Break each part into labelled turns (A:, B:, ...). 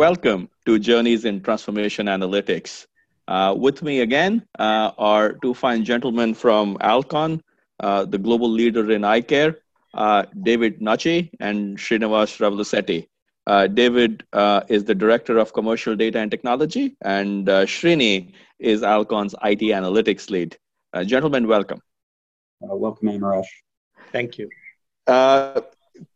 A: welcome to Journeys in Transformation Analytics. Uh, with me again uh, are two fine gentlemen from Alcon, uh, the global leader in eye care, uh, David Nucci and Srinivas Ravlusetti. Uh, David uh, is the Director of Commercial Data and Technology, and Srini is Alcon's IT Analytics Lead. gentlemen, welcome.
B: welcome, Amaresh.
C: Thank you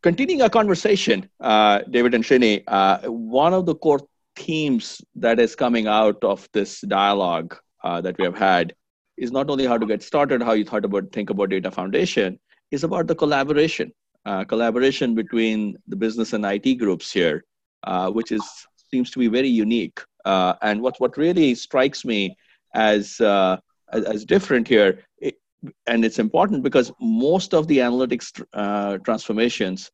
A: continuing our conversation, uh, David and Srini, uh, one of the core themes that is coming out of this dialogue uh, that we have had is not only how to get started, how you thought about think about data foundation, is about the collaboration, uh, collaboration between the business and IT groups here, uh, which is seems to be very unique. Uh, and what what really strikes me as as, as different here and it's important because most of the analytics uh, transformations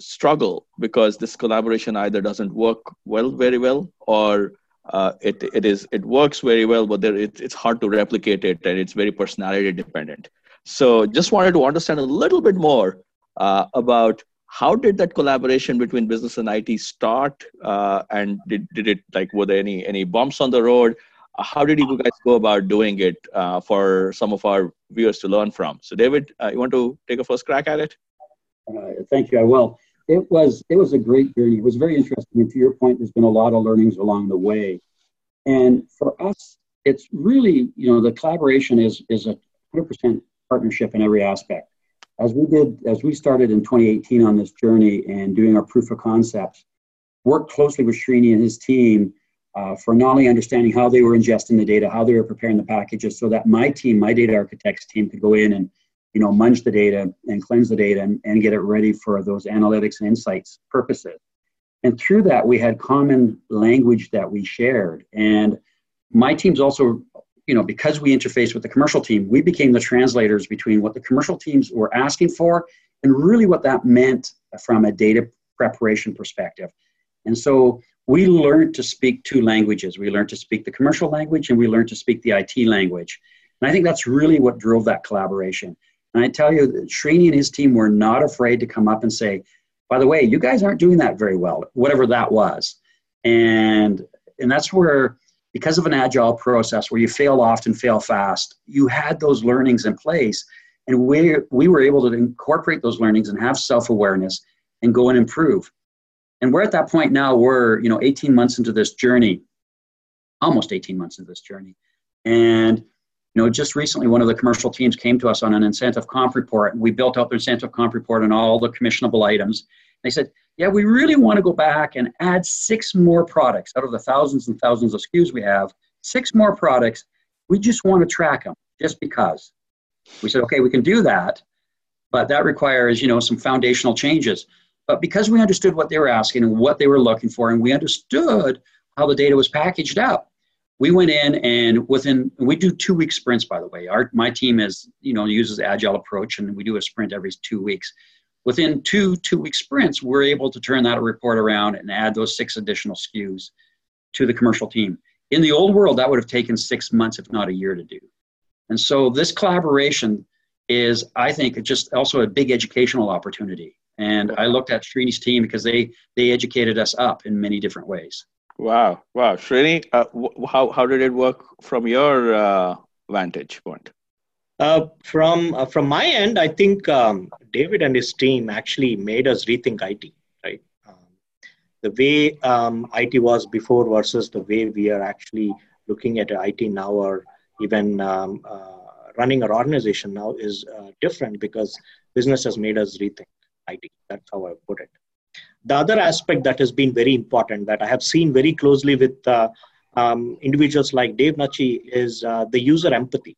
A: struggle because this collaboration either doesn't work well very well or uh, it, it is it works very well but there it, it's hard to replicate it and it's very personality dependent. So just wanted to understand a little bit more uh, about how did that collaboration between business and it start uh, and did, did it like were there any any bumps on the road how did you guys go about doing it uh, for some of our viewers to learn from? So, David, uh, you want to take a first crack at it?
B: Uh, thank you. I will. It was it was a great journey. It was very interesting. And to your point, there's been a lot of learnings along the way. And for us, it's really you know the collaboration is is a 100% partnership in every aspect. As we did, as we started in 2018 on this journey and doing our proof of concepts, worked closely with Srini and his team uh, for not only understanding how they were ingesting the data, how they were preparing the packages, so that my team, my data architects team, could go in and you know munge the data and cleanse the data and, and get it ready for those analytics and insights purposes. And through that, we had common language that we shared. And my team's also, you know, because we interfaced with the commercial team, we became the translators between what the commercial teams were asking for and really what that meant from a data preparation perspective. And so we learned to speak two languages. We learned to speak the commercial language and we learned to speak the IT language. And I think that's really what drove that collaboration. And I tell you, Srini and his team were not afraid to come up and say, by the way, you guys aren't doing that very well, whatever that was. And and that's where, because of an agile process where you fail often, fail fast, you had those learnings in place. And we, we were able to incorporate those learnings and have self-awareness and go and improve and we're at that point now we're you know 18 months into this journey almost 18 months into this journey and you know just recently one of the commercial teams came to us on an incentive comp report and we built out the incentive comp report on all the commissionable items. They said yeah we really want to go back and add six more products out of the thousands and thousands of skus we have six more products. We just want to track them just because. We said okay we can do that but that requires you know some foundational changes but because we understood what they were asking and what they were looking for, and we understood how the data was packaged up, we went in and within we do two week sprints. By the way, our my team is you know uses agile approach, and we do a sprint every two weeks. Within two two week sprints, we're able to turn that report around and add those six additional SKUs to the commercial team. In the old world, that would have taken six months, if not a year, to do. And so this collaboration is, I think, just also a big educational opportunity and I looked at Srini's team because they they educated us up in many different ways.
A: Wow, wow, Srini, uh, how how did it work from your uh, vantage point?
C: Uh, from uh, from my end, I think um, David and his team actually made us rethink IT. Right, um, the way um, IT was before versus the way we are actually looking at IT now, or even um, uh, running our organization now, is uh, different because business has made us rethink. IT. That's how I put it. The other aspect that has been very important that I have seen very closely with uh, um, individuals like Dave Nucci is uh, the user empathy,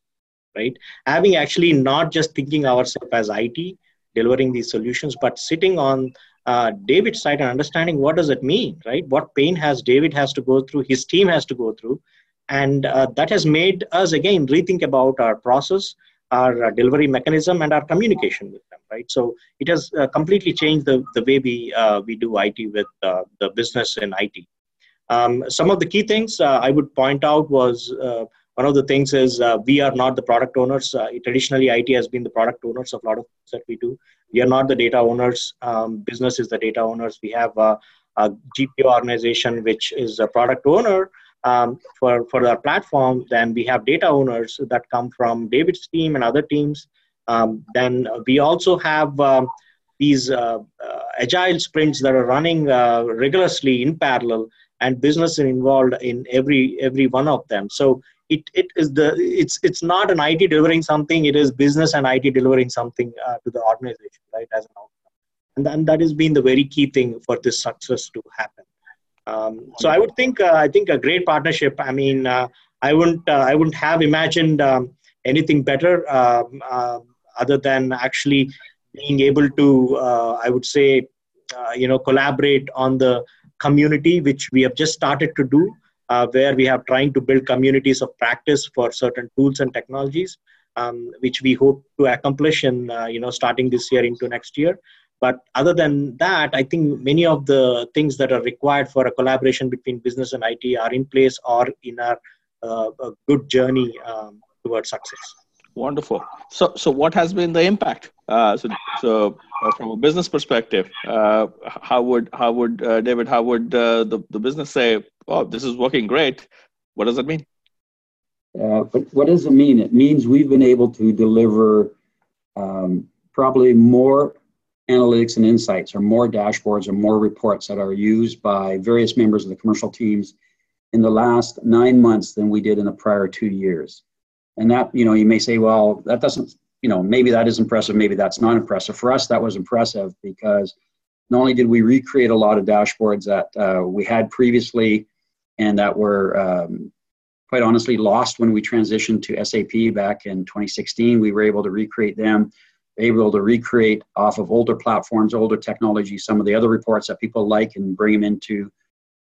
C: right? Having actually not just thinking ourselves as IT, delivering these solutions, but sitting on uh, David's side and understanding what does it mean, right? What pain has David has to go through, his team has to go through, and uh, that has made us again rethink about our process, our uh, delivery mechanism, and our communication with them right? So it has uh, completely changed the, the way we, uh, we do IT with uh, the business in IT. Um, some of the key things uh, I would point out was uh, one of the things is we are not the product owners. traditionally, IT has been the product owners of a lot of things that we do. We are not the data owners. Um, business is the data owners. We have a GPO organization, which is a product owner um, for, for our platform. Then we have data owners that come from David's team and other teams. Um, then we also have um, these uh, uh, agile sprints that are running uh, rigorously in parallel and business is involved in every every one of them so it, it is the it's it's not an it delivering something it is business and it delivering something uh, to the organization right as an outcome and, then that has been the very key thing for this success to happen um, so i would think uh, i think a great partnership i mean uh, i wouldn't uh, i wouldn't have imagined um, anything better um, uh, other than actually being able to uh, i would say you know collaborate on the community, which we have just started to do, uh, where we have trying to build communities of practice for certain tools and technologies, um, which we hope to accomplish in uh, you know starting this year into next year. But other than that, I think many of the things that are required for a collaboration between business and IT are in place or in our uh, a good journey um, towards success.
A: Wonderful. So, so what has been the impact? Uh, so, so uh, from a business perspective, uh, how would how would uh, David? How would uh, the the business say, "Oh, this is working great"? What does that mean?
B: Uh, but what does it mean? It means we've been able to deliver um, probably more analytics and insights, or more dashboards, or more reports that are used by various members of the commercial teams in the last nine months than we did in the prior two years. And that, you know, you may say, well, that doesn't, you know, maybe that is impressive, maybe that's not impressive. For us, that was impressive because not only did we recreate a lot of dashboards that uh, we had previously and that were um, quite honestly lost when we transitioned to SAP back in 2016, we were able to recreate them, able to recreate off of older platforms, older technology, some of the other reports that people like and bring them into,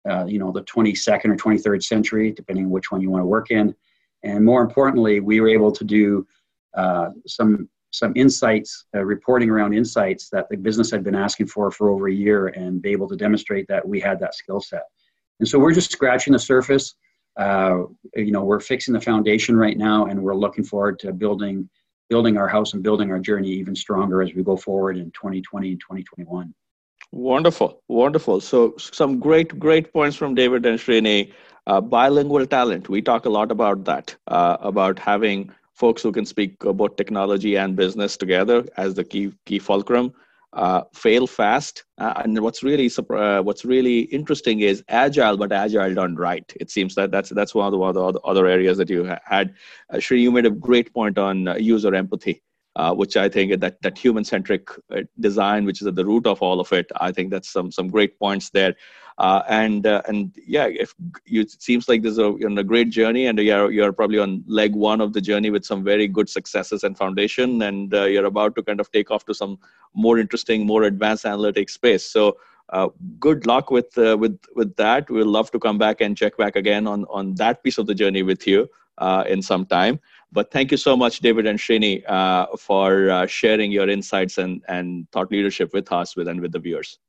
B: uh, you know, the 22nd or 23rd century, depending on which one you want to work in. And more importantly, we were able to do uh, some some insights, uh, reporting around insights that the business had been asking for for over a year, and be able to demonstrate that we had that skill set. And so we're just scratching the surface. Uh, you know, we're fixing the foundation right now, and we're looking forward to building building our house and building our journey even stronger as we go forward in 2020 and 2021.
A: Wonderful, wonderful. So some great, great points from David and Srini. Uh, bilingual talent, we talk a lot about that, uh, about having folks who can speak about technology and business together as the key key fulcrum. Uh, fail fast, uh, and what's really uh, what's really interesting is agile, but agile done right. It seems that that's that's one of the, one of the other areas that you had. Uh, Shri, you made a great point on uh, user empathy. Uh, which I think that that human centric uh, design, which is at the root of all of it, I think that's some some great points there. Uh, and uh, and yeah, if you, it seems like there's a, you're on a great journey, and you're you're probably on leg one of the journey with some very good successes and foundation, and uh, you're about to kind of take off to some more interesting, more advanced analytics space. So. Good luck with with with that. We'll love to come back and check back again on on that piece of the journey with you in some time. But thank you so much, David and Srini, uh, for uh, sharing your insights and and thought leadership with us with and with the viewers.